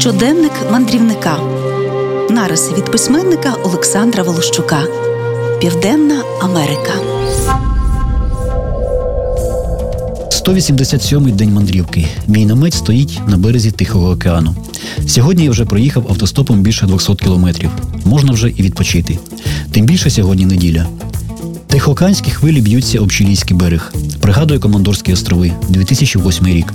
Щоденник мандрівника. Нариси від письменника Олександра Волощука. Південна Америка. 187-й день мандрівки. Мій намет стоїть на березі Тихого океану. Сьогодні я вже проїхав автостопом більше 200 кілометрів. Можна вже і відпочити. Тим більше сьогодні неділя. Тихоокеанські хвилі б'ються об Чилійський берег. Пригадую Командорські острови, 2008 рік.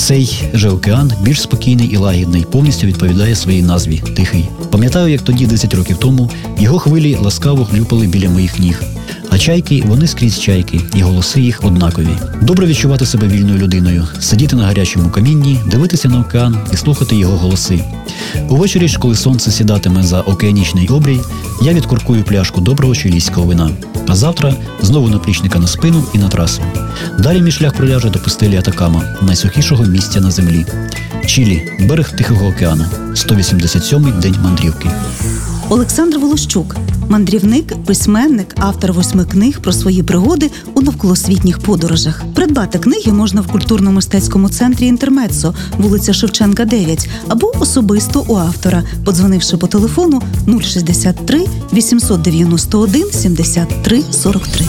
Цей же океан більш спокійний і лагідний, повністю відповідає своїй назві Тихий. Пам'ятаю, як тоді, 10 років тому, його хвилі ласкаво хлюпали біля моїх ніг. А чайки вони скрізь чайки, і голоси їх однакові. Добре відчувати себе вільною людиною, сидіти на гарячому камінні, дивитися на океан і слухати його голоси. Увечері ж, коли сонце сідатиме за океанічний обрій, я відкуркую пляшку доброго чилійського вина. А завтра знову наплічника на спину і на трасу. Далі мій шлях приляже до пустелі Атакама, найсухішого місця на землі. Чилі, берег Тихого океану, 187-й день мандрівки. Олександр Волощук, мандрівник, письменник, автор восьми книг про свої пригоди у навколосвітніх подорожах. Придбати книги можна в культурно-мистецькому центрі Інтермецо, вулиця Шевченка, 9, або особисто у автора, подзвонивши по телефону 063 891 73 43.